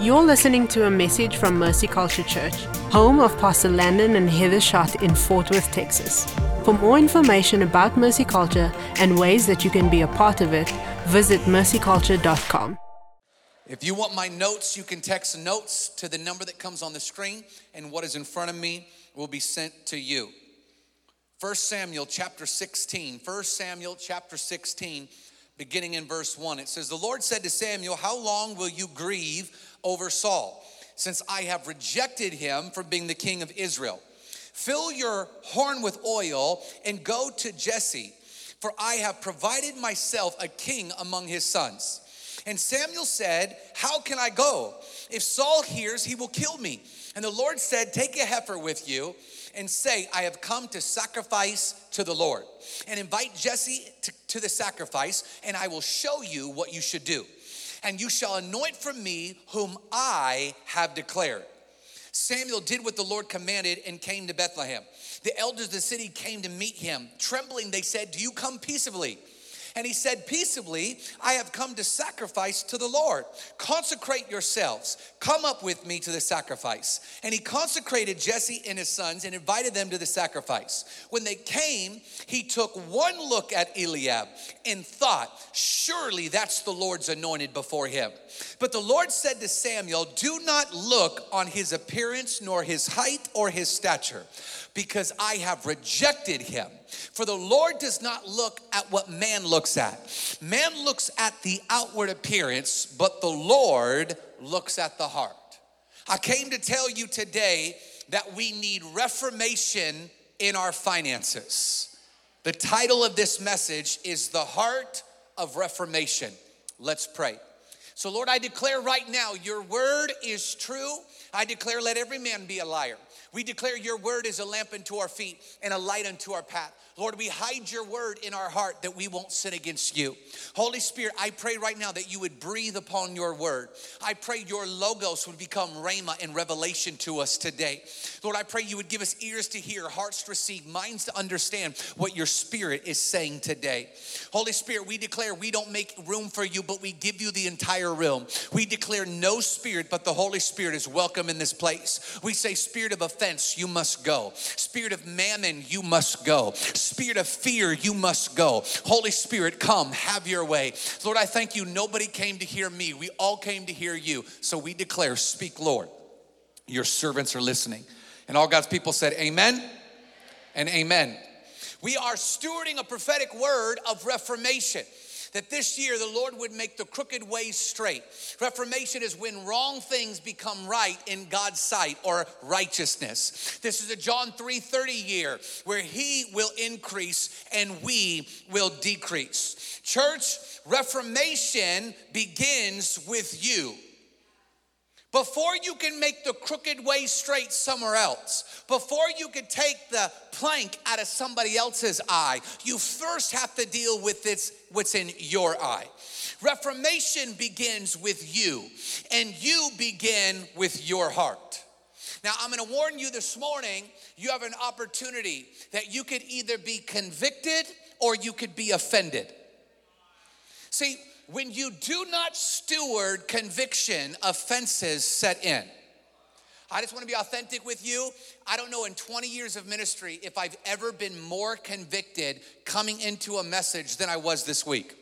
You're listening to a message from Mercy Culture Church, home of Pastor Landon and Heather Schott in Fort Worth, Texas. For more information about Mercy Culture and ways that you can be a part of it, visit mercyculture.com. If you want my notes, you can text notes to the number that comes on the screen, and what is in front of me will be sent to you. 1 Samuel chapter 16. 1 Samuel chapter 16, beginning in verse 1. It says, The Lord said to Samuel, How long will you grieve over Saul, since I have rejected him from being the king of Israel? Fill your horn with oil and go to Jesse, for I have provided myself a king among his sons. And Samuel said, How can I go? If Saul hears, he will kill me. And the Lord said, Take a heifer with you and say, I have come to sacrifice to the Lord. And invite Jesse to, to the sacrifice, and I will show you what you should do. And you shall anoint for me whom I have declared. Samuel did what the Lord commanded and came to Bethlehem. The elders of the city came to meet him. Trembling, they said, Do you come peaceably? And he said, Peaceably, I have come to sacrifice to the Lord. Consecrate yourselves. Come up with me to the sacrifice. And he consecrated Jesse and his sons and invited them to the sacrifice. When they came, he took one look at Eliab and thought, Surely that's the Lord's anointed before him. But the Lord said to Samuel, Do not look on his appearance, nor his height, or his stature because I have rejected him. For the Lord does not look at what man looks at. Man looks at the outward appearance, but the Lord looks at the heart. I came to tell you today that we need reformation in our finances. The title of this message is The Heart of Reformation. Let's pray. So, Lord, I declare right now your word is true. I declare, let every man be a liar. We declare your word is a lamp unto our feet and a light unto our path. Lord, we hide your word in our heart that we won't sin against you. Holy Spirit, I pray right now that you would breathe upon your word. I pray your logos would become rhema and revelation to us today. Lord, I pray you would give us ears to hear, hearts to receive, minds to understand what your spirit is saying today. Holy Spirit, we declare we don't make room for you, but we give you the entire room. We declare no spirit, but the Holy Spirit is welcome in this place. We say, Spirit of offense, you must go. Spirit of mammon, you must go spirit of fear, you must go. Holy Spirit, come, have your way. Lord, I thank you. Nobody came to hear me, we all came to hear you. So we declare, Speak, Lord. Your servants are listening. And all God's people said, Amen and Amen. We are stewarding a prophetic word of reformation that this year the Lord would make the crooked ways straight. Reformation is when wrong things become right in God's sight or righteousness. This is a John 3:30 year where he will increase and we will decrease. Church, reformation begins with you. Before you can make the crooked way straight somewhere else, before you can take the plank out of somebody else's eye, you first have to deal with what's in your eye. Reformation begins with you, and you begin with your heart. Now, I'm gonna warn you this morning you have an opportunity that you could either be convicted or you could be offended. See, when you do not steward conviction, offenses set in. I just want to be authentic with you. I don't know in 20 years of ministry if I've ever been more convicted coming into a message than I was this week.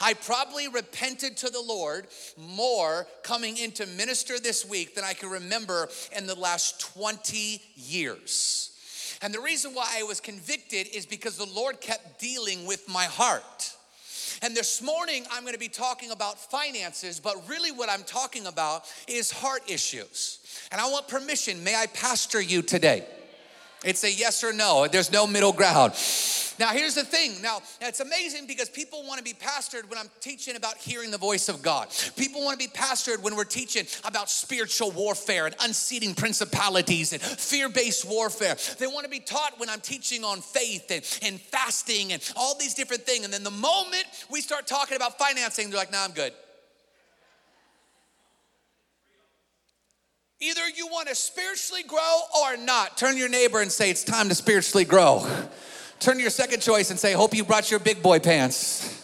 I probably repented to the Lord more coming into minister this week than I can remember in the last 20 years. And the reason why I was convicted is because the Lord kept dealing with my heart. And this morning, I'm going to be talking about finances, but really what I'm talking about is heart issues. And I want permission. May I pastor you today? It's a yes or no. There's no middle ground. Now, here's the thing. Now, it's amazing because people want to be pastored when I'm teaching about hearing the voice of God. People want to be pastored when we're teaching about spiritual warfare and unseating principalities and fear based warfare. They want to be taught when I'm teaching on faith and, and fasting and all these different things. And then the moment we start talking about financing, they're like, nah, I'm good. Either you want to spiritually grow or not. Turn your neighbor and say, It's time to spiritually grow. Turn to your second choice and say, Hope you brought your big boy pants.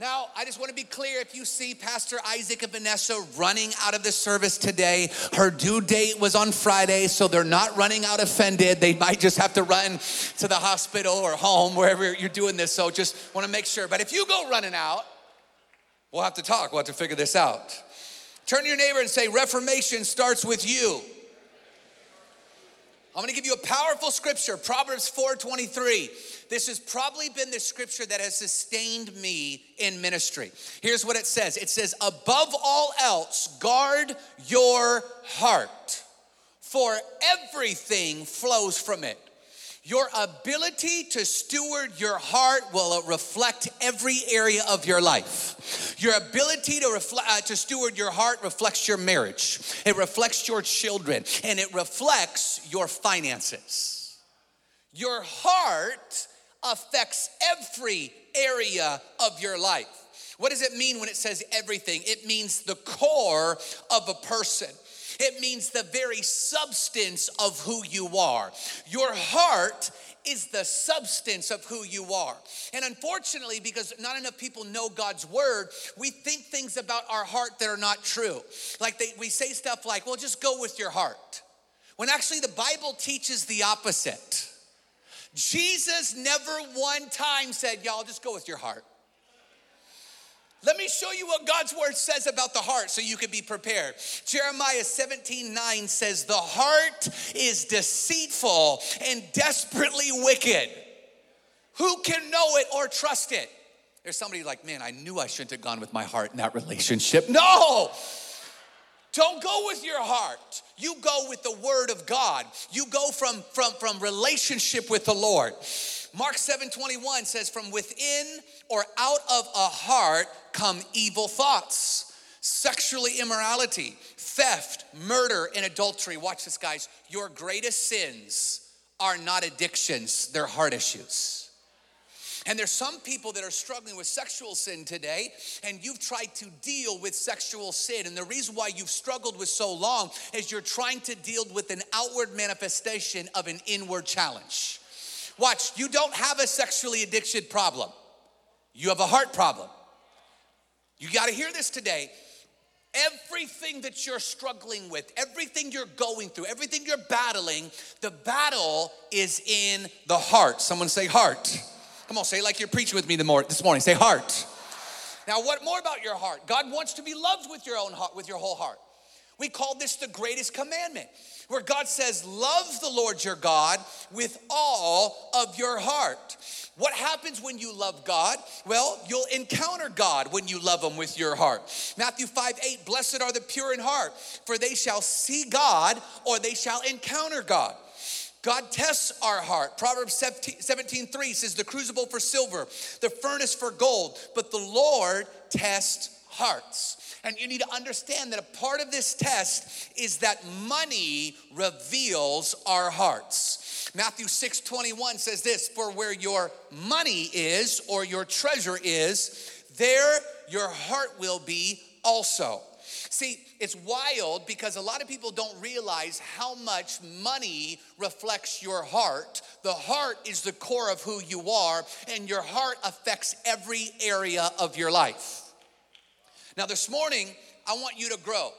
Now, I just want to be clear if you see Pastor Isaac and Vanessa running out of the service today, her due date was on Friday, so they're not running out offended. They might just have to run to the hospital or home, wherever you're doing this. So just want to make sure. But if you go running out, we'll have to talk. We'll have to figure this out. Turn to your neighbor and say, Reformation starts with you. I'm going to give you a powerful scripture, Proverbs 4:23. This has probably been the scripture that has sustained me in ministry. Here's what it says. It says, "Above all else, guard your heart, for everything flows from it." Your ability to steward your heart will reflect every area of your life. Your ability to, reflect, uh, to steward your heart reflects your marriage, it reflects your children, and it reflects your finances. Your heart affects every area of your life. What does it mean when it says everything? It means the core of a person. It means the very substance of who you are. Your heart is the substance of who you are. And unfortunately, because not enough people know God's word, we think things about our heart that are not true. Like they, we say stuff like, well, just go with your heart. When actually the Bible teaches the opposite. Jesus never one time said, y'all, just go with your heart. Let me show you what God's word says about the heart so you can be prepared. Jeremiah 17 9 says, The heart is deceitful and desperately wicked. Who can know it or trust it? There's somebody like, Man, I knew I shouldn't have gone with my heart in that relationship. No! Don't go with your heart. You go with the word of God. You go from, from, from relationship with the Lord. Mark 7 21 says, From within or out of a heart come evil thoughts, sexually immorality, theft, murder, and adultery. Watch this, guys. Your greatest sins are not addictions, they're heart issues. And there's some people that are struggling with sexual sin today, and you've tried to deal with sexual sin. And the reason why you've struggled with so long is you're trying to deal with an outward manifestation of an inward challenge. Watch, you don't have a sexually addiction problem, you have a heart problem. You got to hear this today. Everything that you're struggling with, everything you're going through, everything you're battling, the battle is in the heart. Someone say heart. Come on, say like you're preaching with me this morning. Say heart. Now, what more about your heart? God wants to be loved with your own heart, with your whole heart. We call this the greatest commandment, where God says, Love the Lord your God with all of your heart. What happens when you love God? Well, you'll encounter God when you love Him with your heart. Matthew 5 8, blessed are the pure in heart, for they shall see God or they shall encounter God. God tests our heart. Proverbs 17, 3 says, The crucible for silver, the furnace for gold, but the Lord tests hearts. And you need to understand that a part of this test is that money reveals our hearts. Matthew 6 21 says this For where your money is or your treasure is, there your heart will be also. See, it's wild because a lot of people don't realize how much money reflects your heart. The heart is the core of who you are, and your heart affects every area of your life. Now, this morning, I want you to grow.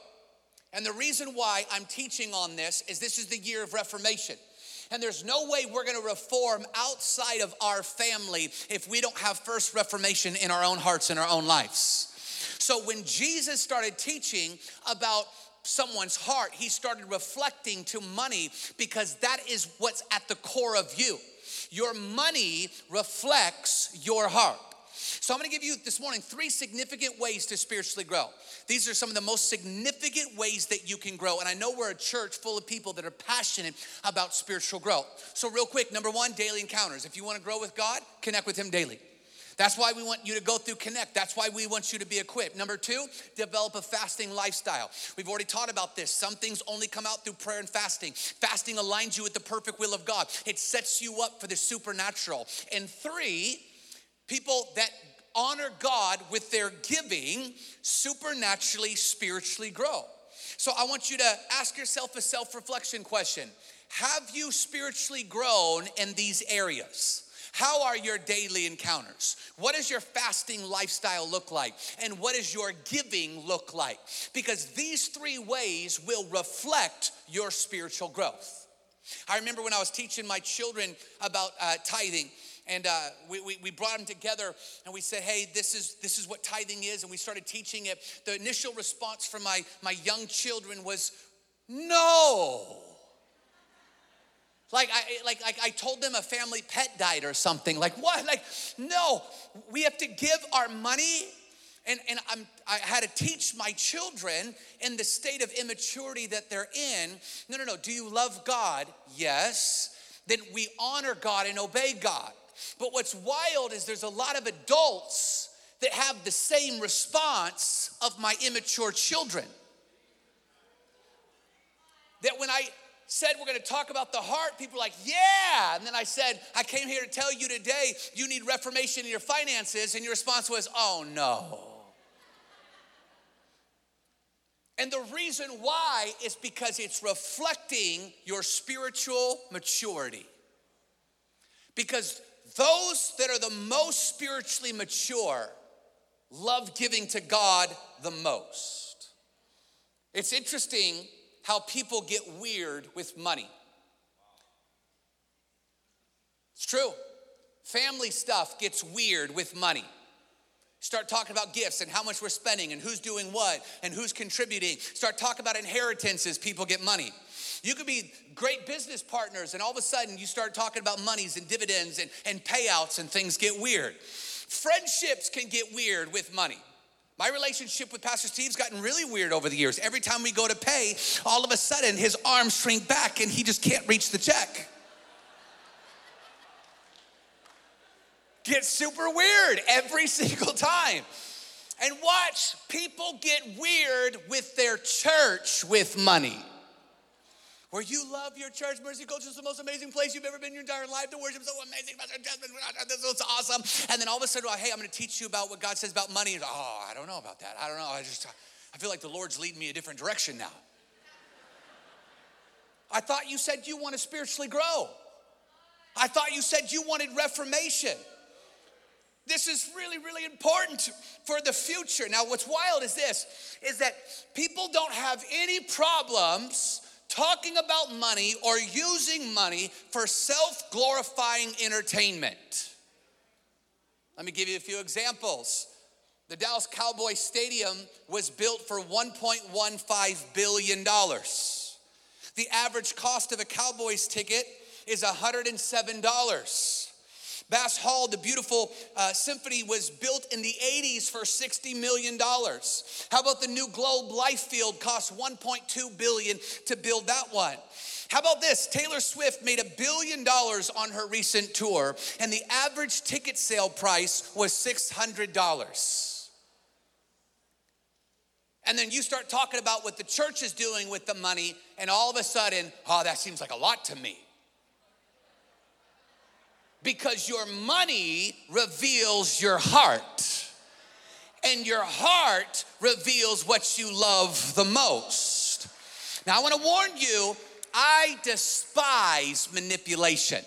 And the reason why I'm teaching on this is this is the year of Reformation. And there's no way we're gonna reform outside of our family if we don't have first Reformation in our own hearts and our own lives. So when Jesus started teaching about someone's heart, he started reflecting to money because that is what's at the core of you. Your money reflects your heart. So, I'm gonna give you this morning three significant ways to spiritually grow. These are some of the most significant ways that you can grow. And I know we're a church full of people that are passionate about spiritual growth. So, real quick, number one, daily encounters. If you wanna grow with God, connect with Him daily. That's why we want you to go through Connect. That's why we want you to be equipped. Number two, develop a fasting lifestyle. We've already taught about this. Some things only come out through prayer and fasting. Fasting aligns you with the perfect will of God, it sets you up for the supernatural. And three, people that honor God with their giving supernaturally, spiritually grow. So I want you to ask yourself a self reflection question Have you spiritually grown in these areas? How are your daily encounters? What does your fasting lifestyle look like? And what does your giving look like? Because these three ways will reflect your spiritual growth. I remember when I was teaching my children about uh, tithing, and uh, we, we, we, brought them together and we said hey this is this is what tithing is and we started teaching it the initial response from my my young children was no like I, like, like I told them a family pet died or something. Like, what? Like, no, we have to give our money. And, and I'm, I had to teach my children in the state of immaturity that they're in. No, no, no. Do you love God? Yes. Then we honor God and obey God. But what's wild is there's a lot of adults that have the same response of my immature children. That when I said we're going to talk about the heart, people were like, yeah. And then I said, I came here to tell you today you need reformation in your finances. And your response was, oh no. And the reason why is because it's reflecting your spiritual maturity. Because those that are the most spiritually mature love giving to God the most. It's interesting how people get weird with money. It's true. Family stuff gets weird with money. Start talking about gifts and how much we're spending and who's doing what and who's contributing. Start talking about inheritances, people get money. You could be great business partners, and all of a sudden you start talking about monies and dividends and, and payouts, and things get weird. Friendships can get weird with money. My relationship with Pastor Steve's gotten really weird over the years. Every time we go to pay, all of a sudden his arms shrink back and he just can't reach the check. Gets super weird every single time. And watch, people get weird with their church with money where you love your church. Mercy Culture is the most amazing place you've ever been in your entire life The worship. is So amazing, This is awesome. And then all of a sudden, well, hey, I'm going to teach you about what God says about money. And, oh, I don't know about that. I don't know. I just, I feel like the Lord's leading me a different direction now. I thought you said you want to spiritually grow. I thought you said you wanted reformation. This is really, really important for the future. Now, what's wild is this is that people don't have any problems talking about money or using money for self glorifying entertainment. Let me give you a few examples. The Dallas Cowboy Stadium was built for $1.15 billion. The average cost of a Cowboys ticket is $107. Bass Hall, the beautiful uh, symphony, was built in the 80s for $60 million. How about the new Globe Life Field cost 1.2 billion to build that one? How about this? Taylor Swift made a billion dollars on her recent tour, and the average ticket sale price was $600. And then you start talking about what the church is doing with the money, and all of a sudden, oh, that seems like a lot to me because your money reveals your heart. And your heart reveals what you love the most. Now, I want to warn you, I despise manipulation.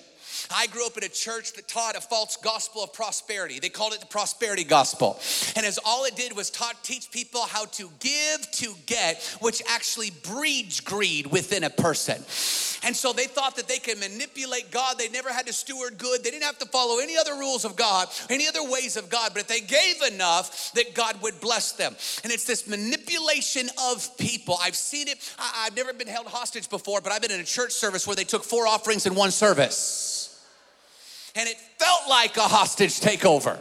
I grew up in a church that taught a false gospel of prosperity. They called it the prosperity gospel. And as all it did was taught teach people how to give to get, which actually breeds greed within a person. And so they thought that they could manipulate God. They never had to steward good. They didn't have to follow any other rules of God, any other ways of God. But if they gave enough, that God would bless them. And it's this manipulation of people. I've seen it. I, have never been held hostage before, but I've been in a church service where they took four offerings in one service and it felt like a hostage takeover.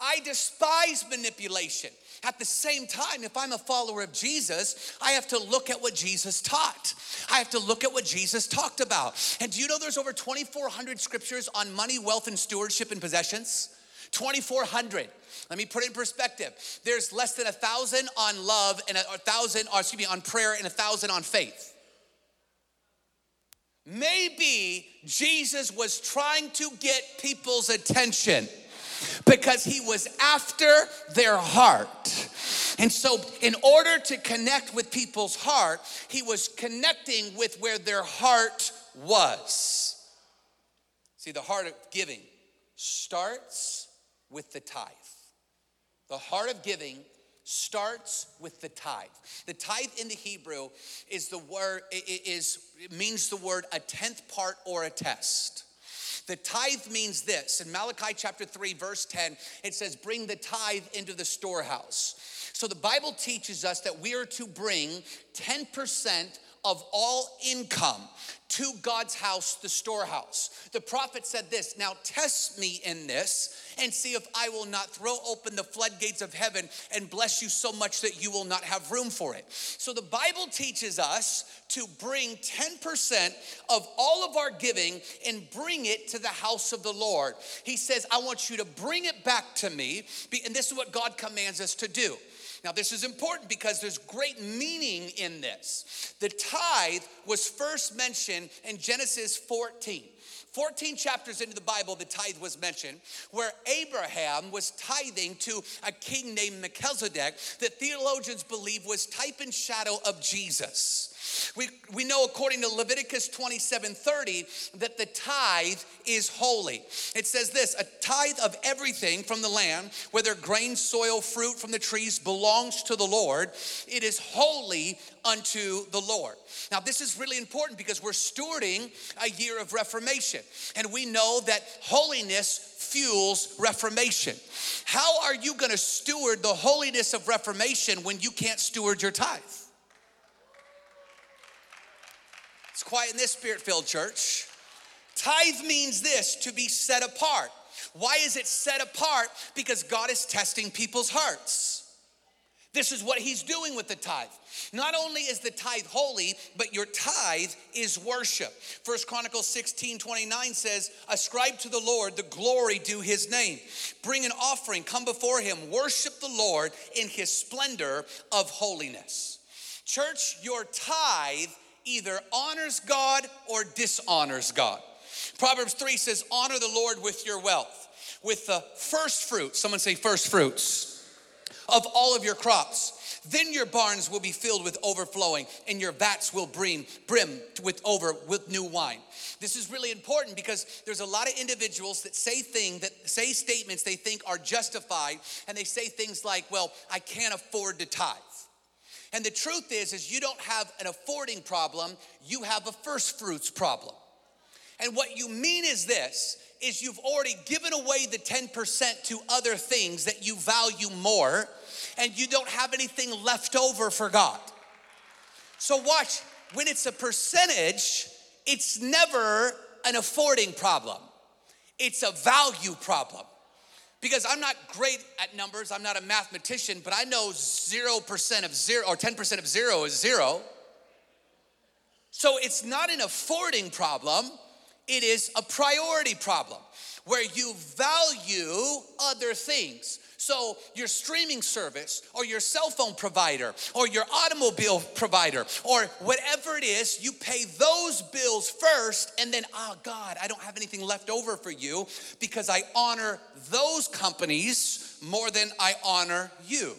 I despise manipulation. At the same time, if I'm a follower of Jesus, I have to look at what Jesus taught. I have to look at what Jesus talked about. And do you know there's over 2,400 scriptures on money, wealth, and stewardship and possessions? 2,400. Let me put it in perspective. There's less than a thousand on love and a, thousand, excuse me, on prayer and a thousand on faith. Maybe Jesus was trying to get people's attention because he was after their heart. And so, in order to connect with people's heart, he was connecting with where their heart was. See, the heart of giving starts with the tithe. The heart of giving starts with the tithe. The tithe in the Hebrew is the word is means the word a tenth part or a test. The tithe means this. In Malachi chapter 3 verse 10, it says bring the tithe into the storehouse. So the Bible teaches us that we are to bring 10% of all income to God's house, the storehouse. The prophet said this Now test me in this and see if I will not throw open the floodgates of heaven and bless you so much that you will not have room for it. So the Bible teaches us to bring 10% of all of our giving and bring it to the house of the Lord. He says, I want you to bring it back to me. And this is what God commands us to do. Now, this is important because there's great meaning in this. The tithe was first mentioned in Genesis 14. 14 chapters into the Bible, the tithe was mentioned, where Abraham was tithing to a king named Melchizedek that theologians believe was type and shadow of Jesus. We, we know according to Leviticus 27 30 that the tithe is holy. It says this a tithe of everything from the land, whether grain, soil, fruit from the trees, belongs to the Lord. It is holy unto the Lord. Now, this is really important because we're stewarding a year of reformation, and we know that holiness fuels reformation. How are you going to steward the holiness of reformation when you can't steward your tithe? It's quiet in this spirit filled church. Tithe means this to be set apart. Why is it set apart? Because God is testing people's hearts. This is what he's doing with the tithe. Not only is the tithe holy, but your tithe is worship. First Chronicles 16 29 says, Ascribe to the Lord the glory due his name. Bring an offering, come before him, worship the Lord in his splendor of holiness. Church, your tithe either honors God or dishonors God. Proverbs 3 says, Honor the Lord with your wealth, with the first fruits, someone say first fruits, of all of your crops. Then your barns will be filled with overflowing, and your vats will brim, brim with over with new wine. This is really important because there's a lot of individuals that say things that say statements they think are justified, and they say things like, "Well, I can't afford to tithe." And the truth is, is you don't have an affording problem, you have a first fruits problem. And what you mean is this, is you've already given away the 10% to other things that you value more, and you don't have anything left over for God. So watch, when it's a percentage, it's never an affording problem. It's a value problem because I'm not great at numbers, I'm not a mathematician, but I know 0% of zero or 10% of zero is zero. So it's not an affording problem, it is a priority problem where you value other things. So, your streaming service, or your cell phone provider, or your automobile provider, or whatever it is, you pay those bills first, and then, oh God, I don't have anything left over for you because I honor those companies more than I honor you.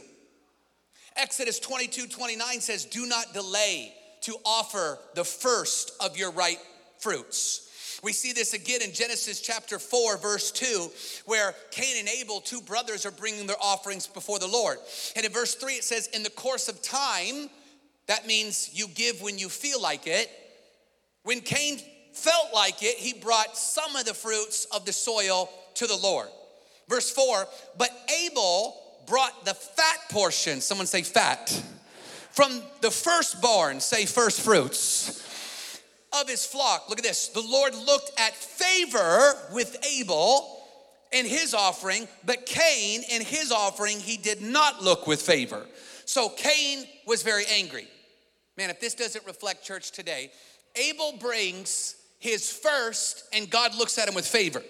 Exodus 22 29 says, Do not delay to offer the first of your right fruits. We see this again in Genesis chapter 4, verse 2, where Cain and Abel, two brothers, are bringing their offerings before the Lord. And in verse 3, it says, In the course of time, that means you give when you feel like it. When Cain felt like it, he brought some of the fruits of the soil to the Lord. Verse 4, but Abel brought the fat portion, someone say fat, from the firstborn, say first fruits of his flock. Look at this. The Lord looked at favor with Abel and his offering, but Cain and his offering, he did not look with favor. So Cain was very angry. Man, if this doesn't reflect church today, Abel brings his first, and God looks at him with favor.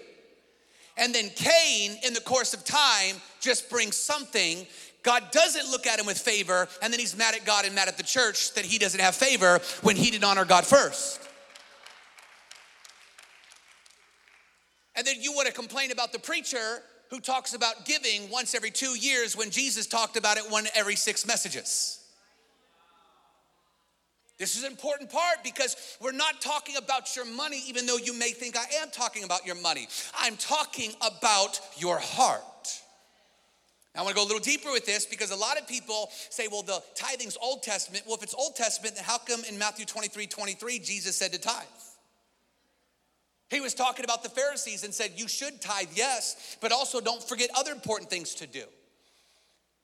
And then Cain, in the course of time, just brings something. God doesn't look at him with favor, and then he's mad at God and mad at the church that he doesn't have favor when he didn't honor God first. And then you want to complain about the preacher who talks about giving once every two years when Jesus talked about it one every six messages. This is an important part because we're not talking about your money, even though you may think I am talking about your money. I'm talking about your heart. Now, I want to go a little deeper with this because a lot of people say, well, the tithing's Old Testament. Well, if it's Old Testament, then how come in Matthew 23 23, Jesus said to tithe? He was talking about the Pharisees and said, you should tithe, yes, but also don't forget other important things to do.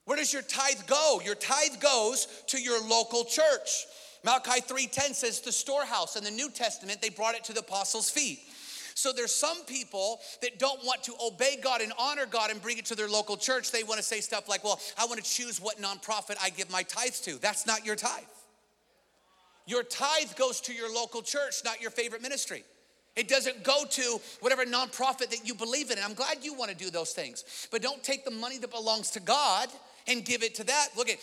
Where does your tithe go? Your tithe goes to your local church. Malachi 3:10 says the storehouse. In the New Testament, they brought it to the apostles' feet. So there's some people that don't want to obey God and honor God and bring it to their local church. They want to say stuff like, "Well, I want to choose what nonprofit I give my tithes to." That's not your tithe. Your tithe goes to your local church, not your favorite ministry. It doesn't go to whatever nonprofit that you believe in. And I'm glad you want to do those things. But don't take the money that belongs to God and give it to that. Look at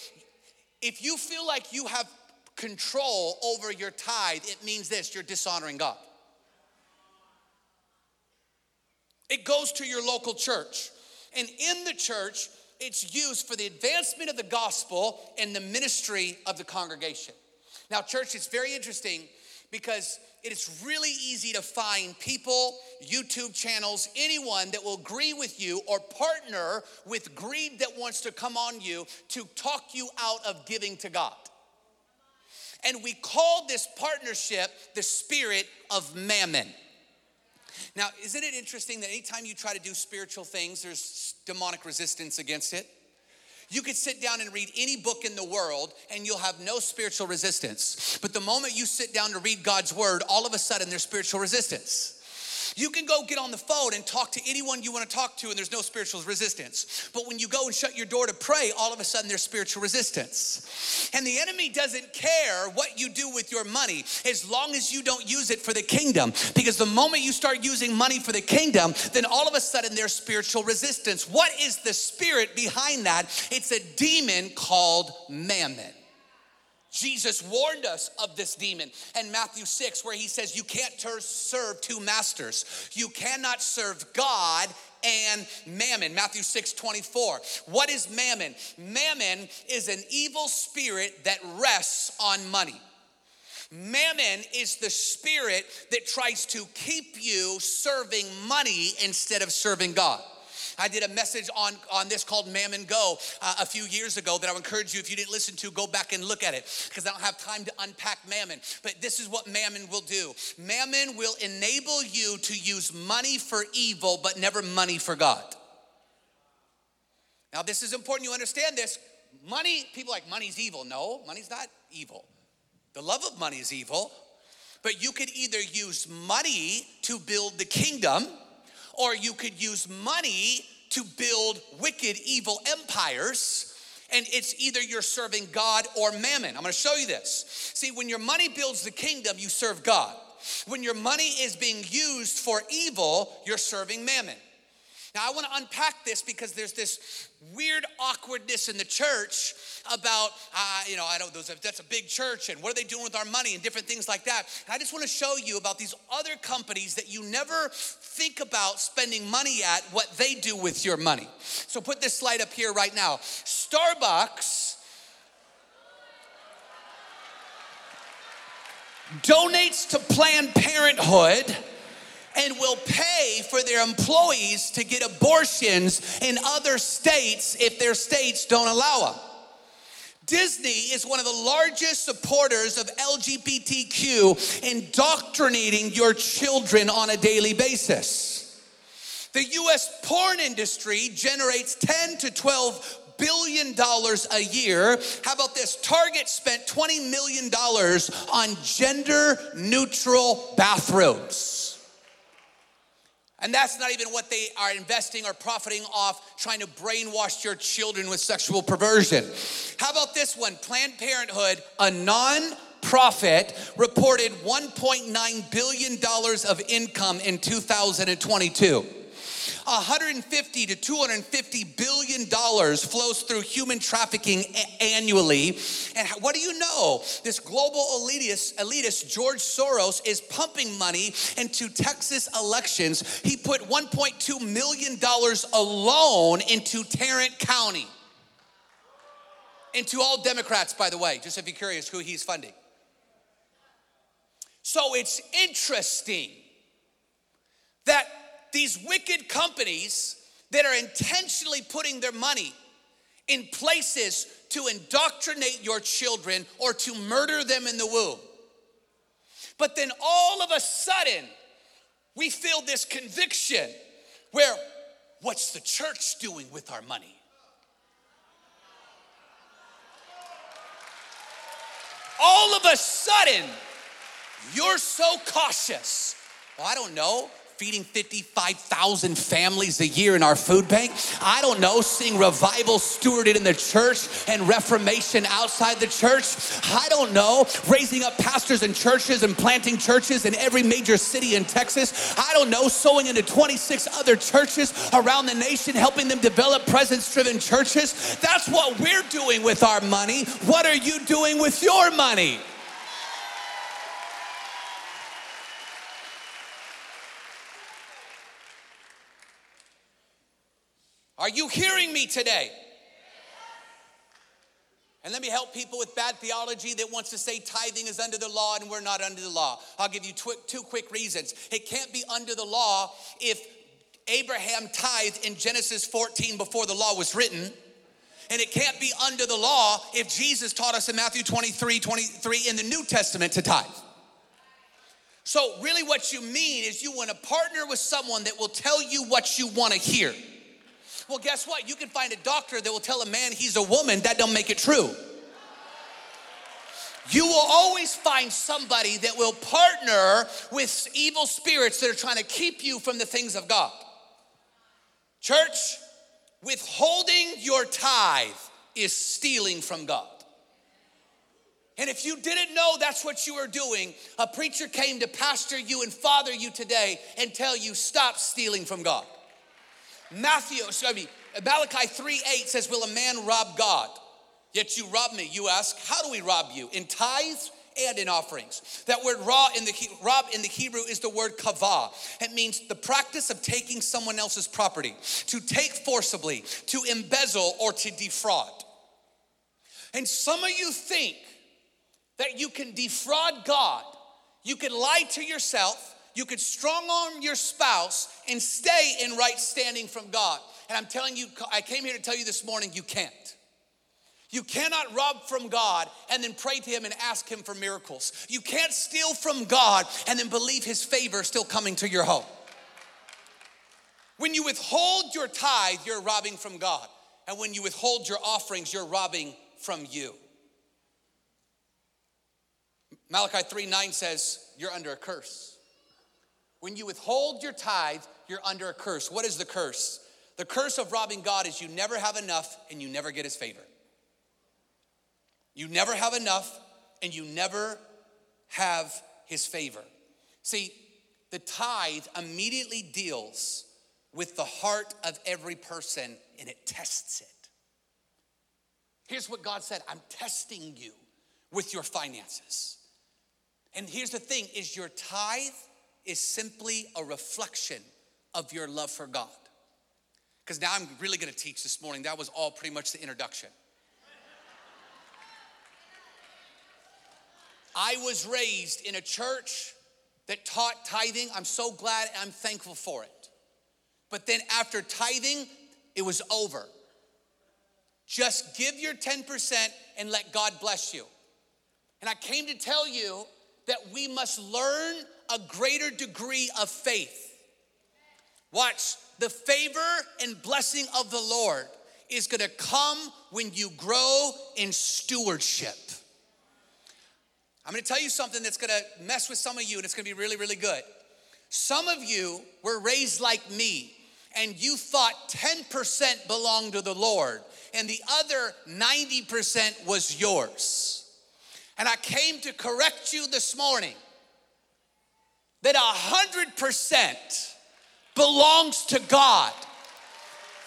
if you feel like you have control over your tithe, it means this you're dishonoring God. It goes to your local church. And in the church, it's used for the advancement of the gospel and the ministry of the congregation. Now, church, it's very interesting because it is really easy to find people, YouTube channels, anyone that will agree with you or partner with greed that wants to come on you to talk you out of giving to God. And we call this partnership the spirit of mammon. Now, isn't it interesting that anytime you try to do spiritual things, there's demonic resistance against it? You could sit down and read any book in the world and you'll have no spiritual resistance. But the moment you sit down to read God's word, all of a sudden there's spiritual resistance. You can go get on the phone and talk to anyone you want to talk to, and there's no spiritual resistance. But when you go and shut your door to pray, all of a sudden there's spiritual resistance. And the enemy doesn't care what you do with your money as long as you don't use it for the kingdom. Because the moment you start using money for the kingdom, then all of a sudden there's spiritual resistance. What is the spirit behind that? It's a demon called mammon. Jesus warned us of this demon in Matthew 6, where he says, You can't serve two masters. You cannot serve God and mammon. Matthew 6 24. What is mammon? Mammon is an evil spirit that rests on money. Mammon is the spirit that tries to keep you serving money instead of serving God. I did a message on, on this called Mammon Go uh, a few years ago that I would encourage you, if you didn't listen to, go back and look at it because I don't have time to unpack Mammon. But this is what Mammon will do Mammon will enable you to use money for evil, but never money for God. Now, this is important you understand this. Money, people like money's evil. No, money's not evil. The love of money is evil, but you could either use money to build the kingdom or you could use money to build wicked, evil empires. And it's either you're serving God or mammon. I'm gonna show you this. See, when your money builds the kingdom, you serve God. When your money is being used for evil, you're serving mammon. Now, I want to unpack this because there's this weird awkwardness in the church about, uh, you know, I don't, those, that's a big church and what are they doing with our money and different things like that. And I just want to show you about these other companies that you never think about spending money at, what they do with your money. So put this slide up here right now. Starbucks donates to Planned Parenthood and will pay for their employees to get abortions in other states if their states don't allow them. Disney is one of the largest supporters of LGBTQ, indoctrinating your children on a daily basis. The US porn industry generates 10 to 12 billion dollars a year. How about this? Target spent 20 million dollars on gender neutral bathrooms. And that's not even what they are investing or profiting off trying to brainwash your children with sexual perversion. How about this one? Planned Parenthood, a non profit, reported $1.9 billion of income in 2022. 150 to 250 billion dollars flows through human trafficking a- annually. And what do you know? This global elitist, elitist George Soros is pumping money into Texas elections. He put 1.2 million dollars alone into Tarrant County. Into all Democrats, by the way, just if you're curious who he's funding. So it's interesting that these wicked companies that are intentionally putting their money in places to indoctrinate your children or to murder them in the womb. But then all of a sudden, we feel this conviction where what's the church doing with our money? All of a sudden, you're so cautious. Well, I don't know feeding 55,000 families a year in our food bank. I don't know, seeing revival stewarded in the church and reformation outside the church. I don't know, raising up pastors and churches and planting churches in every major city in Texas. I don't know, sowing into 26 other churches around the nation, helping them develop presence driven churches. That's what we're doing with our money. What are you doing with your money? Are you hearing me today? And let me help people with bad theology that wants to say tithing is under the law and we're not under the law. I'll give you two quick reasons. It can't be under the law if Abraham tithed in Genesis 14 before the law was written. And it can't be under the law if Jesus taught us in Matthew 23 23 in the New Testament to tithe. So, really, what you mean is you want to partner with someone that will tell you what you want to hear. Well, guess what? You can find a doctor that will tell a man he's a woman. That don't make it true. You will always find somebody that will partner with evil spirits that are trying to keep you from the things of God. Church, withholding your tithe is stealing from God. And if you didn't know that's what you were doing, a preacher came to pastor you and father you today and tell you stop stealing from God. Matthew, oh, excuse me, Malachi 3 8 says, Will a man rob God? Yet you rob me. You ask, How do we rob you? In tithes and in offerings. That word raw in the rob in the Hebrew is the word kavah. It means the practice of taking someone else's property, to take forcibly, to embezzle, or to defraud. And some of you think that you can defraud God, you can lie to yourself, you could strong arm your spouse and stay in right standing from God. And I'm telling you, I came here to tell you this morning, you can't. You cannot rob from God and then pray to Him and ask Him for miracles. You can't steal from God and then believe His favor still coming to your home. When you withhold your tithe, you're robbing from God. And when you withhold your offerings, you're robbing from you. Malachi 3 9 says, You're under a curse. When you withhold your tithe, you're under a curse. What is the curse? The curse of robbing God is you never have enough and you never get his favor. You never have enough and you never have his favor. See, the tithe immediately deals with the heart of every person and it tests it. Here's what God said I'm testing you with your finances. And here's the thing is your tithe is simply a reflection of your love for God. Because now I'm really gonna teach this morning. That was all pretty much the introduction. I was raised in a church that taught tithing. I'm so glad I'm thankful for it. But then after tithing, it was over. Just give your 10% and let God bless you. And I came to tell you that we must learn a greater degree of faith. Watch, the favor and blessing of the Lord is gonna come when you grow in stewardship. I'm gonna tell you something that's gonna mess with some of you, and it's gonna be really, really good. Some of you were raised like me, and you thought 10% belonged to the Lord, and the other 90% was yours. And I came to correct you this morning that a hundred percent belongs to God.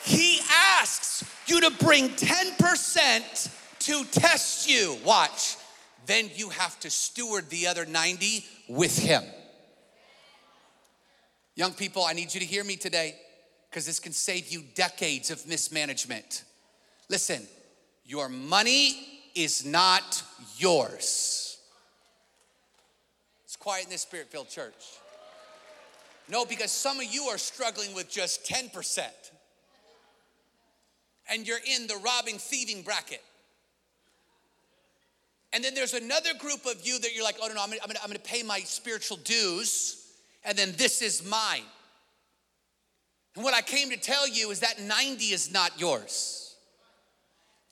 He asks you to bring 10% to test you. Watch. Then you have to steward the other 90 with Him. Young people, I need you to hear me today because this can save you decades of mismanagement. Listen, your money is not yours quiet in this spirit filled church. No, because some of you are struggling with just 10%. And you're in the robbing, thieving bracket. And then there's another group of you that you're like, oh, no, no, I'm gonna, I'm gonna, I'm gonna pay my spiritual dues, and then this is mine. And what I came to tell you is that 90 is not yours.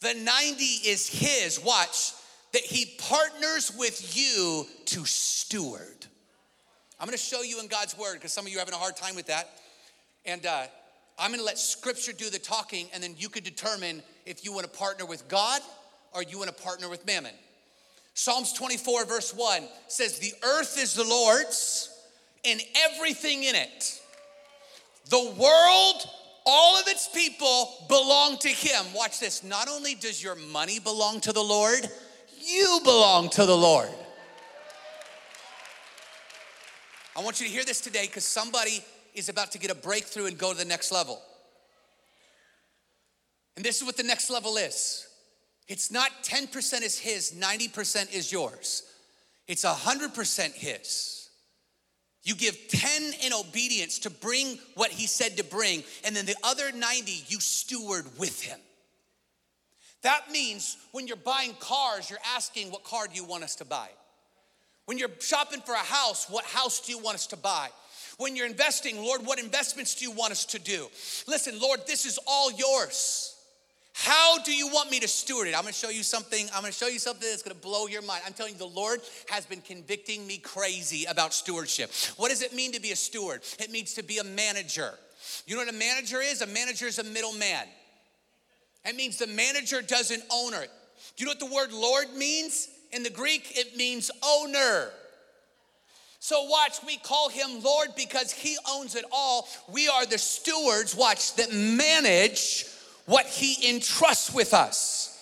The 90 is His. Watch, that He partners with you to steward. I'm gonna show you in God's Word because some of you are having a hard time with that. And uh, I'm gonna let Scripture do the talking, and then you can determine if you wanna partner with God or you wanna partner with mammon. Psalms 24, verse 1 says, The earth is the Lord's and everything in it. The world, all of its people belong to Him. Watch this. Not only does your money belong to the Lord, you belong to the Lord. I want you to hear this today because somebody is about to get a breakthrough and go to the next level. And this is what the next level is it's not 10% is his, 90% is yours. It's 100% his. You give 10 in obedience to bring what he said to bring, and then the other 90 you steward with him. That means when you're buying cars, you're asking, What car do you want us to buy? When you're shopping for a house, what house do you want us to buy? When you're investing, Lord, what investments do you want us to do? Listen, Lord, this is all yours. How do you want me to steward it? I'm gonna show you something. I'm gonna show you something that's gonna blow your mind. I'm telling you, the Lord has been convicting me crazy about stewardship. What does it mean to be a steward? It means to be a manager. You know what a manager is? A manager is a middleman. It means the manager doesn't own it. Do you know what the word Lord means? In the Greek, it means owner. So, watch, we call him Lord because he owns it all. We are the stewards, watch, that manage what he entrusts with us.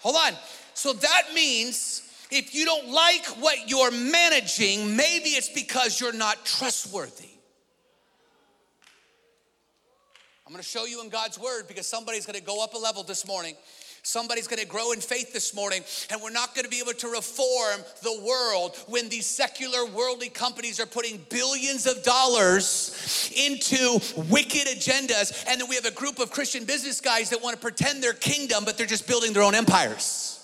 Hold on. So that means if you don't like what you're managing, maybe it's because you're not trustworthy. I'm gonna show you in God's word because somebody's gonna go up a level this morning Somebody's gonna grow in faith this morning, and we're not gonna be able to reform the world when these secular worldly companies are putting billions of dollars into wicked agendas. And then we have a group of Christian business guys that wanna pretend they're kingdom, but they're just building their own empires.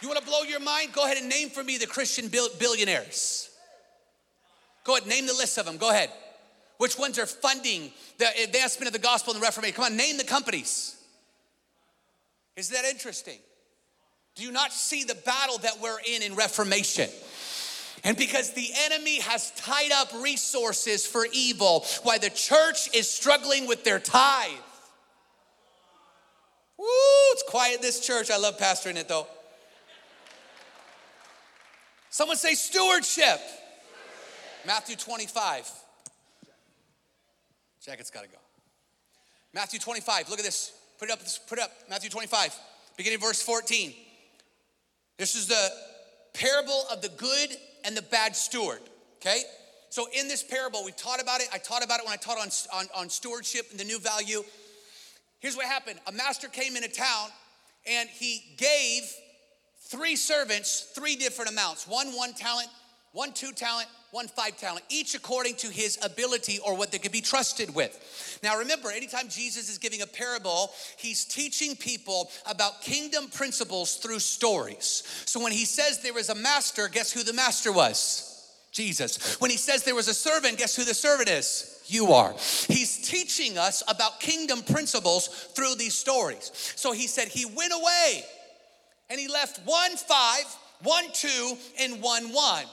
You wanna blow your mind? Go ahead and name for me the Christian billionaires. Go ahead, name the list of them. Go ahead. Which ones are funding the eh, advancement of the gospel and the Reformation? Come on, name the companies. Is that interesting? Do you not see the battle that we're in in Reformation? And because the enemy has tied up resources for evil, why the church is struggling with their tithe. Woo, it's quiet this church. I love pastoring it though. Someone say stewardship. stewardship. Matthew 25. Jacket's got to go. Matthew 25, look at this. Put it up, put it up. Matthew 25, beginning verse 14. This is the parable of the good and the bad steward, okay? So in this parable, we taught about it. I taught about it when I taught on, on, on stewardship and the new value. Here's what happened. A master came into town and he gave three servants three different amounts. One, one talent, one, two talent, one five talent, each according to his ability or what they could be trusted with. Now remember, anytime Jesus is giving a parable, he's teaching people about kingdom principles through stories. So when he says there was a master, guess who the master was? Jesus. When he says there was a servant, guess who the servant is? You are. He's teaching us about kingdom principles through these stories. So he said he went away and he left one five, one two, and one one.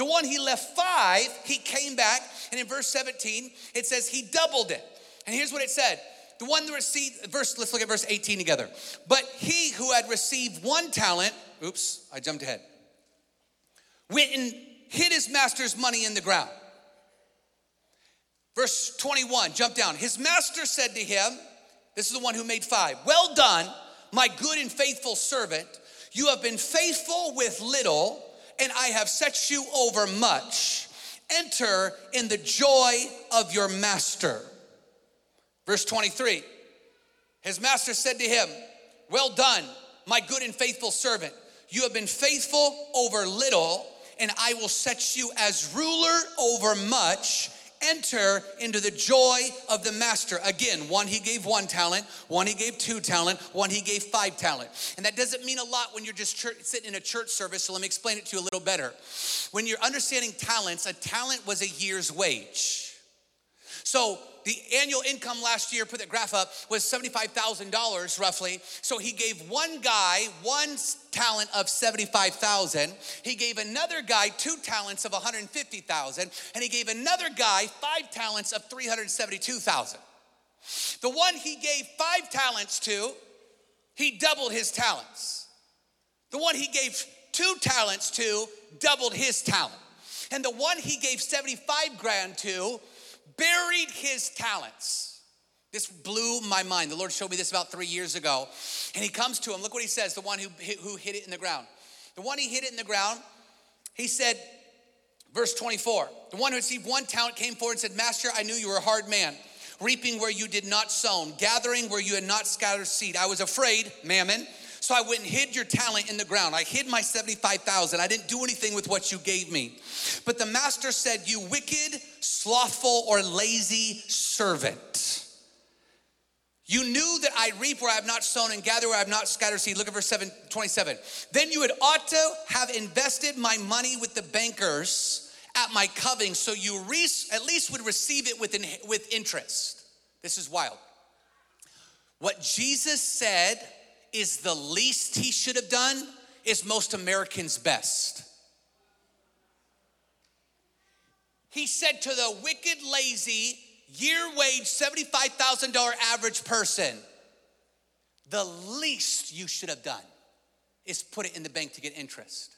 The one he left five, he came back, and in verse 17, it says he doubled it. And here's what it said. The one that received, verse, let's look at verse 18 together. But he who had received one talent, oops, I jumped ahead, went and hid his master's money in the ground. Verse 21, jump down. His master said to him, This is the one who made five, Well done, my good and faithful servant. You have been faithful with little and I have set you over much. Enter in the joy of your master. Verse 23 His master said to him, Well done, my good and faithful servant. You have been faithful over little, and I will set you as ruler over much enter into the joy of the master. Again, one he gave one talent, one he gave two talent, one he gave five talent. And that doesn't mean a lot when you're just church, sitting in a church service, so let me explain it to you a little better. When you're understanding talents, a talent was a year's wage. So the annual income last year, put that graph up, was $75,000 roughly. So he gave one guy one talent of 75,000. He gave another guy two talents of 150,000. And he gave another guy five talents of 372,000. The one he gave five talents to, he doubled his talents. The one he gave two talents to, doubled his talent. And the one he gave 75 grand to, buried his talents. This blew my mind. The Lord showed me this about three years ago. And he comes to him. Look what he says the one who, who hit it in the ground. The one he hit it in the ground, he said, verse 24, the one who received one talent came forward and said, Master, I knew you were a hard man, reaping where you did not sow, gathering where you had not scattered seed. I was afraid, mammon so I went and hid your talent in the ground. I hid my 75,000. I didn't do anything with what you gave me. But the master said, You wicked, slothful, or lazy servant. You knew that I reap where I have not sown and gather where I have not scattered seed. Look at verse 7, 27. Then you would ought to have invested my money with the bankers at my coving, so you re- at least would receive it with, in, with interest. This is wild. What Jesus said is the least he should have done is most Americans' best. He said to the wicked, lazy, year wage, $75,000 average person, the least you should have done is put it in the bank to get interest.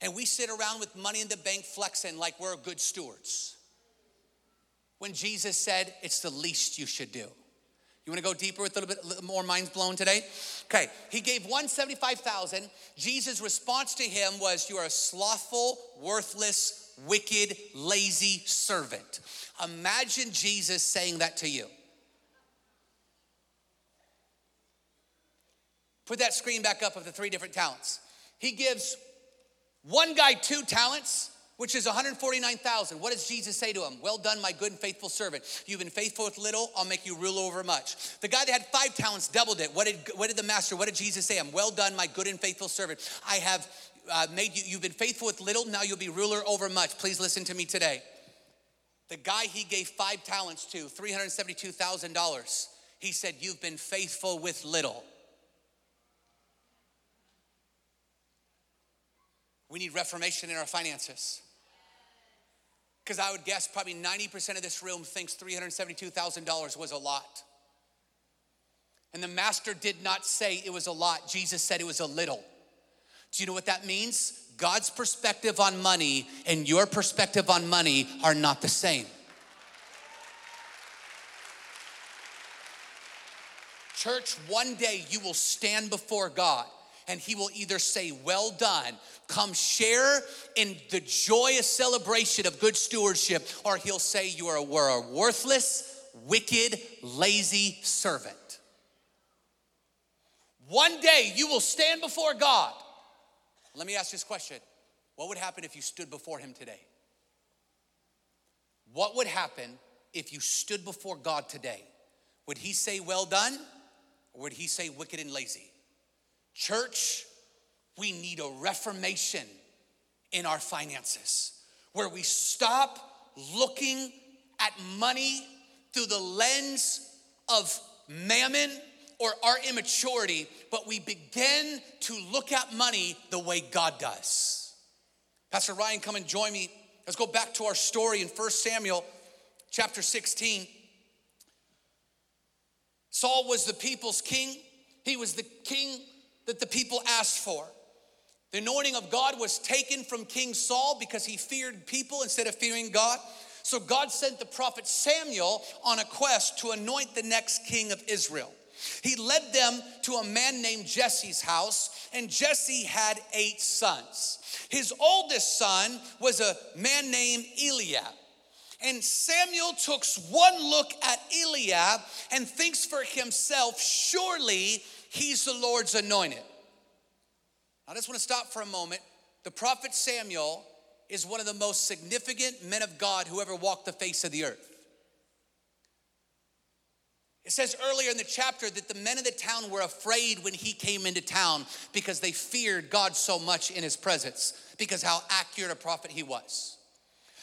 And we sit around with money in the bank flexing like we're good stewards. When Jesus said, it's the least you should do. You want to go deeper with a little bit more minds blown today? Okay, he gave 175,000. Jesus' response to him was, You are a slothful, worthless, wicked, lazy servant. Imagine Jesus saying that to you. Put that screen back up of the three different talents. He gives one guy two talents, which is 149,000. What does Jesus say to him? Well done, my good and faithful servant. You've been faithful with little, I'll make you rule over much. The guy that had five talents doubled it. What did, what did the master, what did Jesus say to him? Well done, my good and faithful servant. I have uh, made you, you've been faithful with little, now you'll be ruler over much. Please listen to me today. The guy he gave five talents to, $372,000, he said, You've been faithful with little. We need reformation in our finances. Because I would guess probably 90% of this room thinks $372,000 was a lot. And the master did not say it was a lot, Jesus said it was a little. Do you know what that means? God's perspective on money and your perspective on money are not the same. Church, one day you will stand before God and he will either say, Well done, come share in the joyous celebration of good stewardship, or he'll say, You are a, a worthless, wicked, lazy servant. One day you will stand before God. Let me ask this question What would happen if you stood before him today? What would happen if you stood before God today? Would he say, Well done? Or would he say, Wicked and lazy? Church, we need a reformation in our finances where we stop looking at money through the lens of mammon or our immaturity, but we begin to look at money the way God does. Pastor Ryan, come and join me. Let's go back to our story in 1 Samuel chapter 16. Saul was the people's king, he was the king that the people asked for. The anointing of God was taken from King Saul because he feared people instead of fearing God. So God sent the prophet Samuel on a quest to anoint the next king of Israel. He led them to a man named Jesse's house, and Jesse had eight sons. His oldest son was a man named Eliab. And Samuel takes one look at Eliab and thinks for himself, surely he's the Lord's anointed. I just want to stop for a moment. The prophet Samuel is one of the most significant men of God who ever walked the face of the earth. It says earlier in the chapter that the men of the town were afraid when he came into town because they feared God so much in his presence, because how accurate a prophet he was.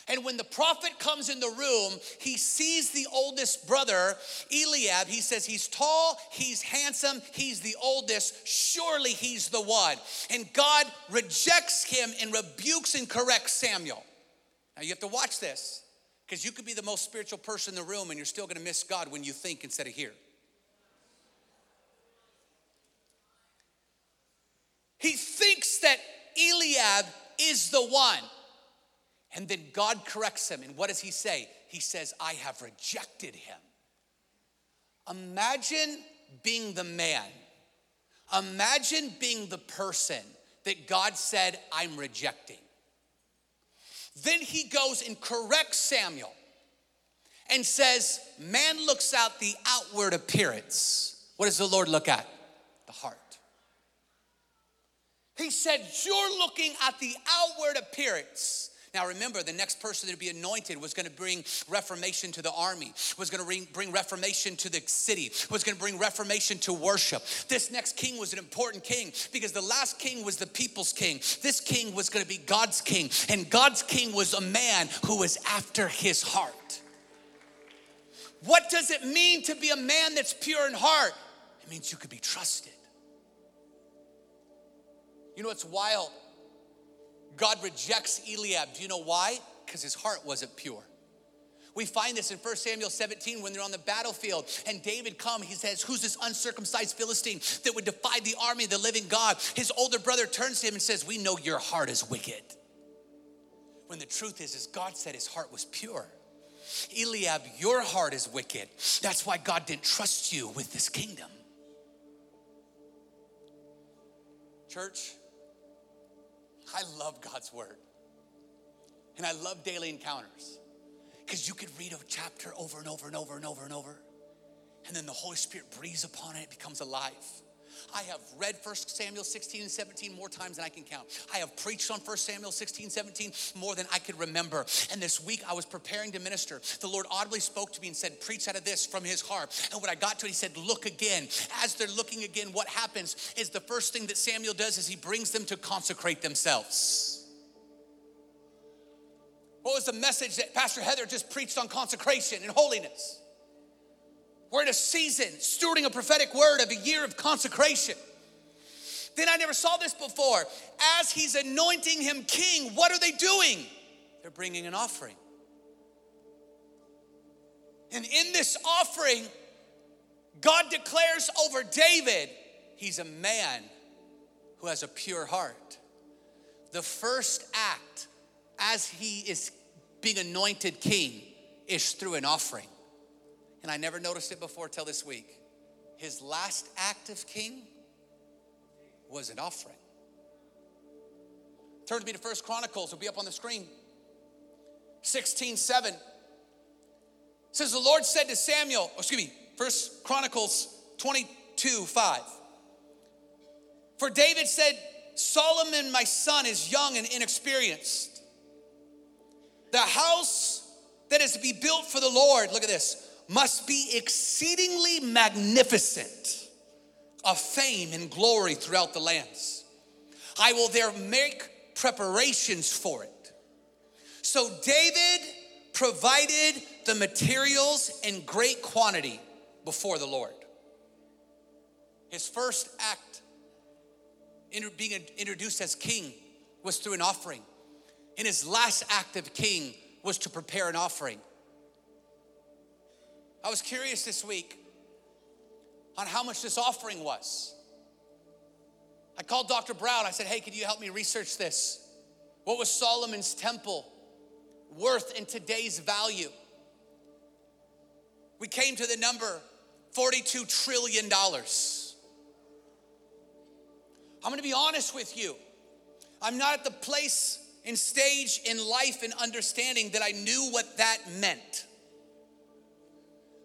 And when the prophet comes in the room, he sees the oldest brother, Eliab. He says, He's tall, he's handsome, he's the oldest. Surely he's the one. And God rejects him and rebukes and corrects Samuel. Now you have to watch this because you could be the most spiritual person in the room and you're still going to miss God when you think instead of hear. He thinks that Eliab is the one. And then God corrects him. And what does he say? He says, I have rejected him. Imagine being the man. Imagine being the person that God said, I'm rejecting. Then he goes and corrects Samuel and says, Man looks out the outward appearance. What does the Lord look at? The heart. He said, You're looking at the outward appearance. Now remember, the next person to be anointed was going to bring reformation to the army, was going to bring, reformation to the city, was going to bring reformation to worship. This next king was an important king because the last king was the people's king. This king was going to be God's king, and God's king was a man who was after his heart. What does it mean to be a man that's pure in heart? It means you could be trusted. You know what's wild? God rejects Eliab. Do you know why? Because his heart wasn't pure. We find this in 1 Samuel 17 when they're on the battlefield and David come, he says, who's this uncircumcised Philistine that would defy the army of the living God? His older brother turns to him and says, we know your heart is wicked. When the truth is, is God said his heart was pure. Eliab, your heart is wicked. That's why God didn't trust you with this kingdom. Church, I love God's word. And I love daily encounters because you could read a chapter over and over and over and over and over. And then the Holy Spirit breathes upon it, it becomes alive. I have read 1 Samuel 16 and 17 more times than I can count. I have preached on 1 Samuel 16, 17 more than I could remember. And this week I was preparing to minister. The Lord audibly spoke to me and said, Preach out of this from his heart. And when I got to it, he said, Look again. As they're looking again, what happens is the first thing that Samuel does is he brings them to consecrate themselves. What was the message that Pastor Heather just preached on consecration and holiness? We're in a season, stewarding a prophetic word of a year of consecration. Then I never saw this before. As he's anointing him king, what are they doing? They're bringing an offering. And in this offering, God declares over David, he's a man who has a pure heart. The first act as he is being anointed king is through an offering and I never noticed it before till this week. His last act of king was an offering. Turn to me to First Chronicles, it'll be up on the screen. 16, 7. It says the Lord said to Samuel, oh, excuse me, First Chronicles 22, 5. For David said, Solomon, my son, is young and inexperienced. The house that is to be built for the Lord, look at this, must be exceedingly magnificent, of fame and glory throughout the lands. I will there make preparations for it. So David provided the materials in great quantity before the Lord. His first act, being introduced as king, was through an offering. And his last act of king was to prepare an offering. I was curious this week on how much this offering was. I called Dr. Brown. I said, Hey, could you help me research this? What was Solomon's temple worth in today's value? We came to the number $42 trillion. I'm gonna be honest with you. I'm not at the place and stage in life and understanding that I knew what that meant.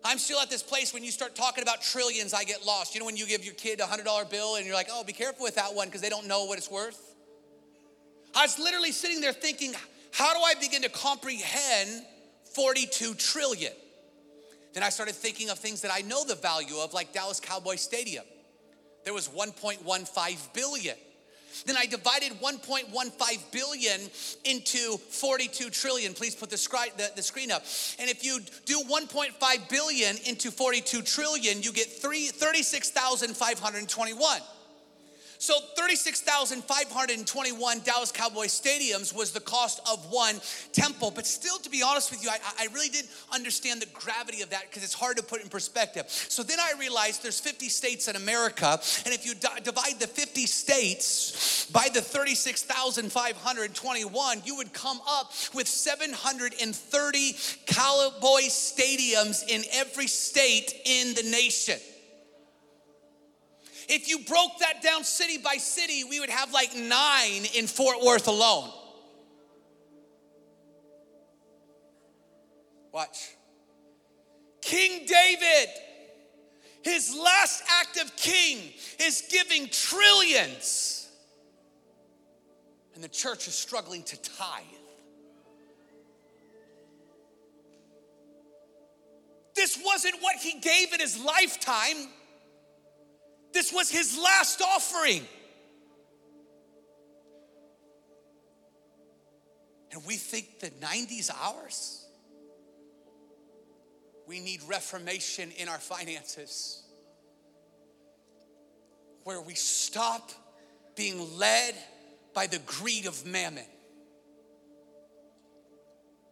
I'm still at this place when you start talking about trillions, I get lost. You know, when you give your kid a $100 bill and you're like, oh, be careful with that one because they don't know what it's worth? I was literally sitting there thinking, how do I begin to comprehend 42 trillion? Then I started thinking of things that I know the value of, like Dallas Cowboy Stadium. There was 1.15 billion. Then I divided 1.15 billion into 42 trillion. Please put the, screen, the, the screen up. And if you do 1.5 billion into 42 trillion, you get 36,521. So 36,521 Dallas Cowboy stadiums was the cost of one temple. But still, to be honest with you, I, I really didn't understand the gravity of that because it's hard to put in perspective. So then I realized there's 50 states in America, and if you divide the 50 states by the 36,521, you would come up with 730 Cowboy stadiums in every state in the nation. If you broke that down city by city, we would have like nine in Fort Worth alone. Watch. King David, his last act of king, is giving trillions. And the church is struggling to tithe. This wasn't what he gave in his lifetime. This was his last offering. And we think the 90s ours. We need reformation in our finances where we stop being led by the greed of mammon.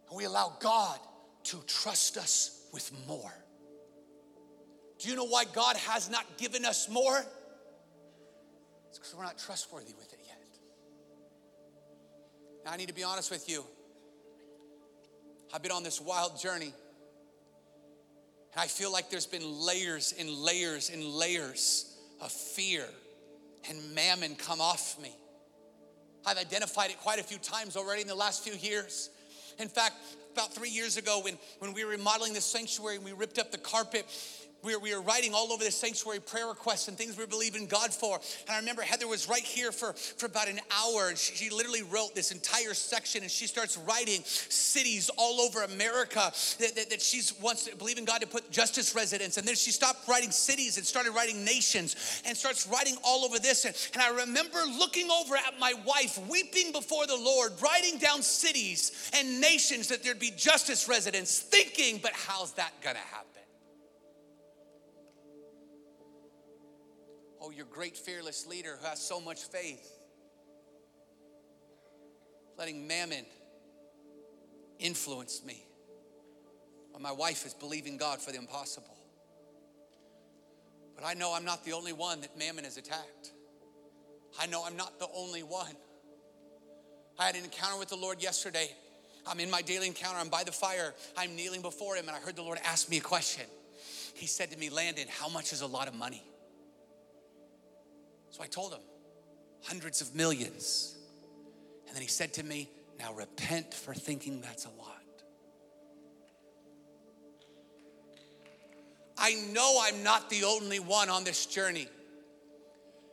And we allow God to trust us with more. Do you know why God has not given us more? It's because we're not trustworthy with it yet. Now, I need to be honest with you. I've been on this wild journey, and I feel like there's been layers and layers and layers of fear and mammon come off me. I've identified it quite a few times already in the last few years. In fact, about three years ago, when, when we were remodeling the sanctuary and we ripped up the carpet, we were, we were writing all over the sanctuary prayer requests and things we were believing God for. And I remember Heather was right here for, for about an hour and she, she literally wrote this entire section and she starts writing cities all over America that, that, that she's wants to believe in God to put justice residents. And then she stopped writing cities and started writing nations and starts writing all over this. And, and I remember looking over at my wife, weeping before the Lord, writing down cities and nations that there'd be justice residents, thinking, but how's that gonna happen? Oh, your great fearless leader who has so much faith. Letting mammon influence me. While my wife is believing God for the impossible. But I know I'm not the only one that mammon has attacked. I know I'm not the only one. I had an encounter with the Lord yesterday. I'm in my daily encounter. I'm by the fire. I'm kneeling before Him, and I heard the Lord ask me a question. He said to me, Landon, how much is a lot of money? So I told him, hundreds of millions. And then he said to me, Now repent for thinking that's a lot. I know I'm not the only one on this journey.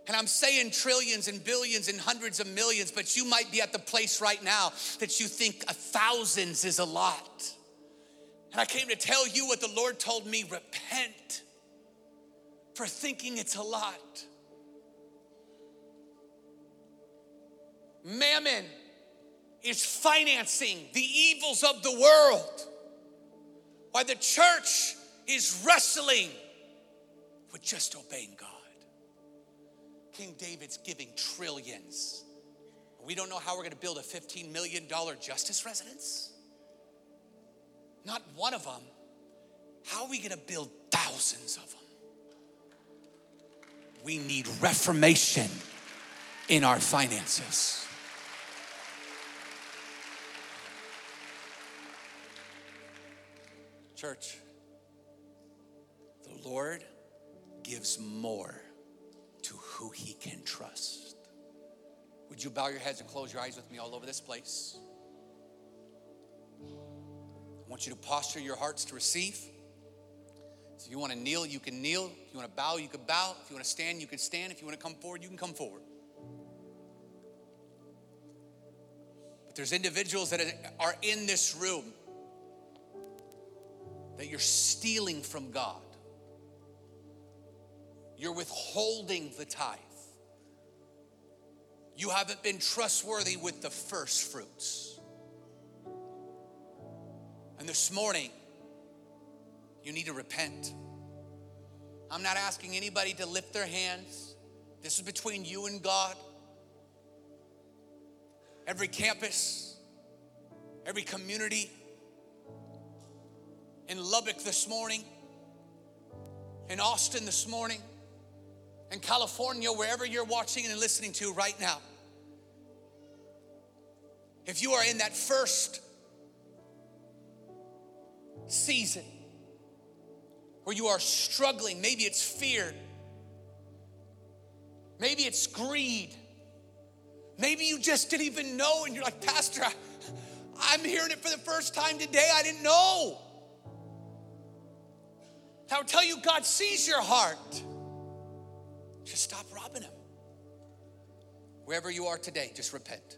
And I'm saying trillions and billions and hundreds of millions, but you might be at the place right now that you think a thousands is a lot. And I came to tell you what the Lord told me repent for thinking it's a lot. Mammon is financing the evils of the world, while the church is wrestling with just obeying God. King David's giving trillions. We don't know how we're going to build a $15 million justice residence. Not one of them. How are we going to build thousands of them? We need reformation in our finances. Church, the Lord gives more to who he can trust. Would you bow your heads and close your eyes with me all over this place? I want you to posture your hearts to receive. So If you want to kneel, you can kneel. If you want to bow, you can bow. If you want to stand, you can stand. If you want to come forward, you can come forward. But there's individuals that are in this room that you're stealing from God. You're withholding the tithe. You haven't been trustworthy with the first fruits. And this morning, you need to repent. I'm not asking anybody to lift their hands. This is between you and God. Every campus, every community, in Lubbock this morning, in Austin this morning, in California, wherever you're watching and listening to right now. If you are in that first season where you are struggling, maybe it's fear, maybe it's greed, maybe you just didn't even know and you're like, Pastor, I, I'm hearing it for the first time today. I didn't know. I would tell you, God sees your heart. Just stop robbing Him. Wherever you are today, just repent.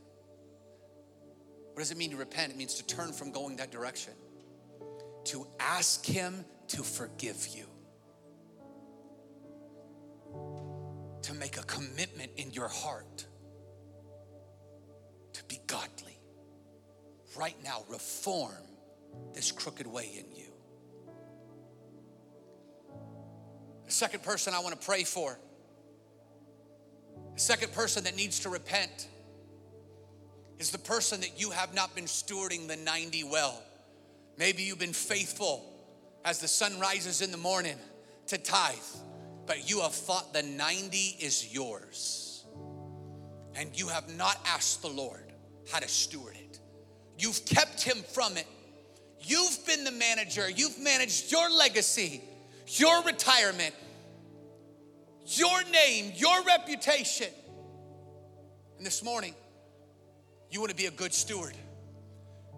What does it mean to repent? It means to turn from going that direction, to ask Him to forgive you, to make a commitment in your heart to be godly. Right now, reform this crooked way in you. The second person I want to pray for, the second person that needs to repent is the person that you have not been stewarding the 90 well. Maybe you've been faithful as the sun rises in the morning to tithe, but you have thought the 90 is yours. And you have not asked the Lord how to steward it. You've kept him from it. You've been the manager, you've managed your legacy your retirement, your name, your reputation. And this morning, you want to be a good steward.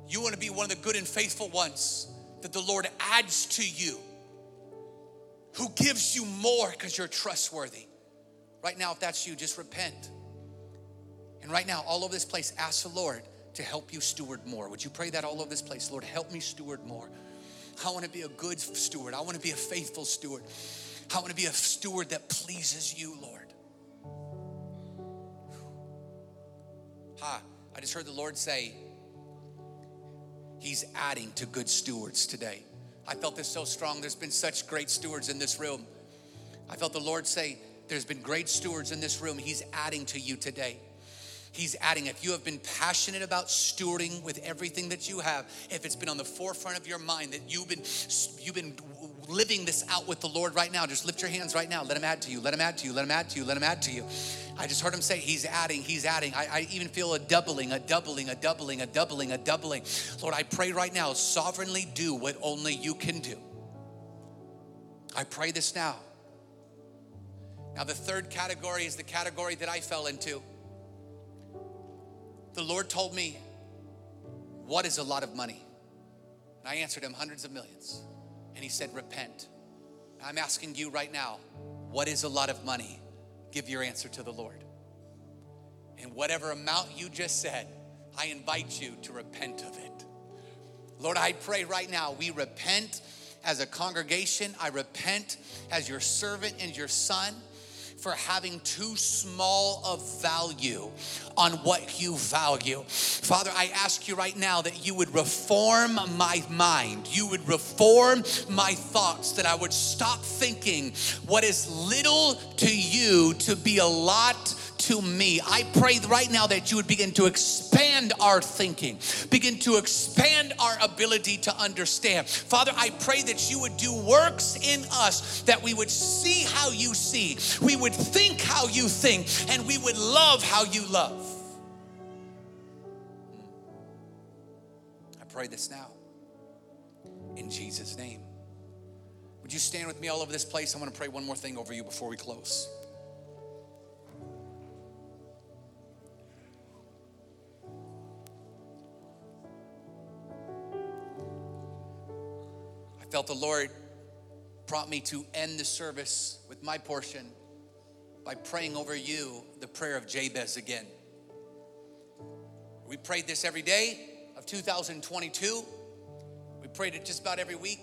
You want to be one of the good and faithful ones that the Lord adds to you, who gives you more because you're trustworthy. Right now, if that's you, just repent. And right now, all over this place, ask the Lord to help you steward more. Would you pray that all over this place? Lord, help me steward more. I want to be a good steward. I want to be a faithful steward. I want to be a steward that pleases you, Lord. Hi, I just heard the Lord say, He's adding to good stewards today. I felt this so strong. There's been such great stewards in this room. I felt the Lord say, There's been great stewards in this room. He's adding to you today. He's adding, if you have been passionate about stewarding with everything that you have, if it's been on the forefront of your mind that you've been you've been living this out with the Lord right now, just lift your hands right now. Let him add to you. Let him add to you. Let him add to you. Let him add to you. I just heard him say, He's adding, He's adding. I, I, even feel a doubling, a doubling, a doubling, a doubling, a doubling. Lord, I pray right now, sovereignly do what only you can do. I pray this now. Now, the third category is the category that I fell into the Lord told me, What is a lot of money? And I answered him, Hundreds of millions. And he said, Repent. I'm asking you right now, What is a lot of money? Give your answer to the Lord. And whatever amount you just said, I invite you to repent of it. Lord, I pray right now, we repent as a congregation. I repent as your servant and your son for having too small of value on what you value. Father, I ask you right now that you would reform my mind, you would reform my thoughts, that I would stop thinking what is little to you to be a lot to me. I pray right now that you would begin to expand our thinking, begin to expand our ability to understand. Father, I pray that you would do works in us that we would see how you see, we would think how you think, and we would love how you love. I pray this now in Jesus' name. Would you stand with me all over this place? I want to pray one more thing over you before we close. Felt the Lord prompt me to end the service with my portion by praying over you the prayer of Jabez again. We prayed this every day of 2022. We prayed it just about every week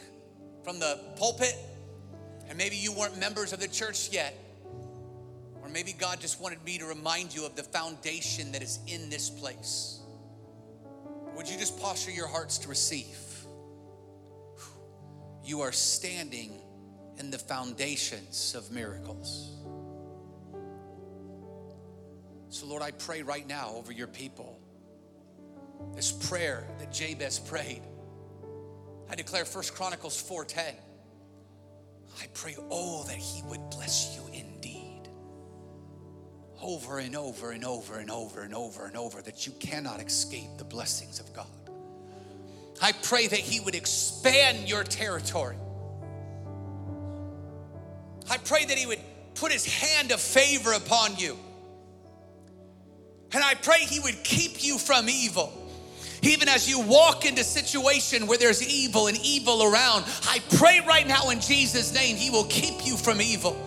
from the pulpit. And maybe you weren't members of the church yet. Or maybe God just wanted me to remind you of the foundation that is in this place. Would you just posture your hearts to receive? You are standing in the foundations of miracles. So, Lord, I pray right now over your people. This prayer that Jabez prayed. I declare First Chronicles 4:10. I pray, oh, that he would bless you indeed. Over and over and over and over and over and over, that you cannot escape the blessings of God. I pray that he would expand your territory. I pray that he would put his hand of favor upon you. And I pray he would keep you from evil. Even as you walk into situation where there's evil and evil around, I pray right now in Jesus' name, he will keep you from evil.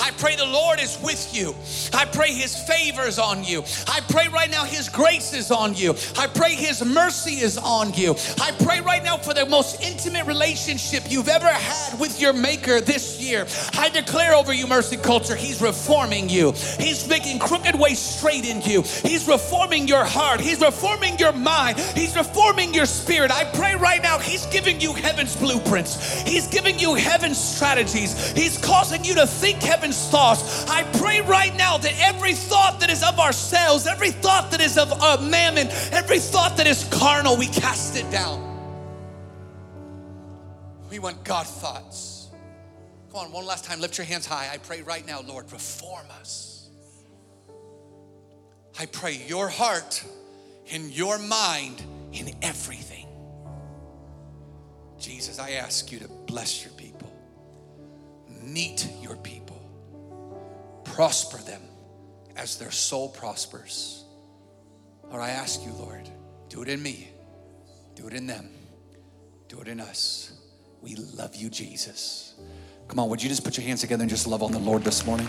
I pray the Lord is with you. I pray His favor is on you. I pray right now His grace is on you. I pray His mercy is on you. I pray right now for the most intimate relationship you've ever had with your Maker this year. I declare over you, Mercy Culture, He's reforming you. He's making crooked ways straight in you. He's reforming your heart. He's reforming your mind. He's reforming your spirit. I pray right now He's giving you heaven's blueprints. He's giving you heaven's strategies. He's causing you to think heaven's thoughts. I pray right now that every thought that is of ourselves, every thought that is of mammon, every thought that is carnal, we cast it down. We want God thoughts. Come on, one last time, lift your hands high. I pray right now, Lord, reform us. I pray your heart and your mind in everything. Jesus, I ask you to bless your people, meet your people prosper them as their soul prospers. Lord, I ask you, Lord, do it in me, do it in them, do it in us. We love you, Jesus. Come on, would you just put your hands together and just love on the Lord this morning?